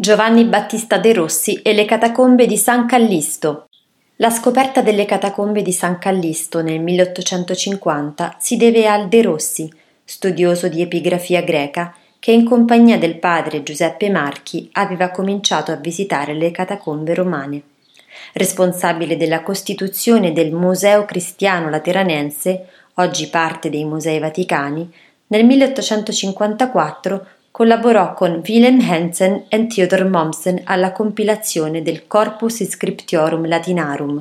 Giovanni Battista De Rossi e le catacombe di San Callisto. La scoperta delle catacombe di San Callisto nel 1850 si deve al De Rossi, studioso di epigrafia greca, che in compagnia del padre Giuseppe Marchi aveva cominciato a visitare le catacombe romane. Responsabile della costituzione del Museo Cristiano Lateranense, oggi parte dei Musei Vaticani, nel 1854 collaborò con Wilhelm Hensen e Theodor Mommsen alla compilazione del Corpus Scriptiorum Latinarum.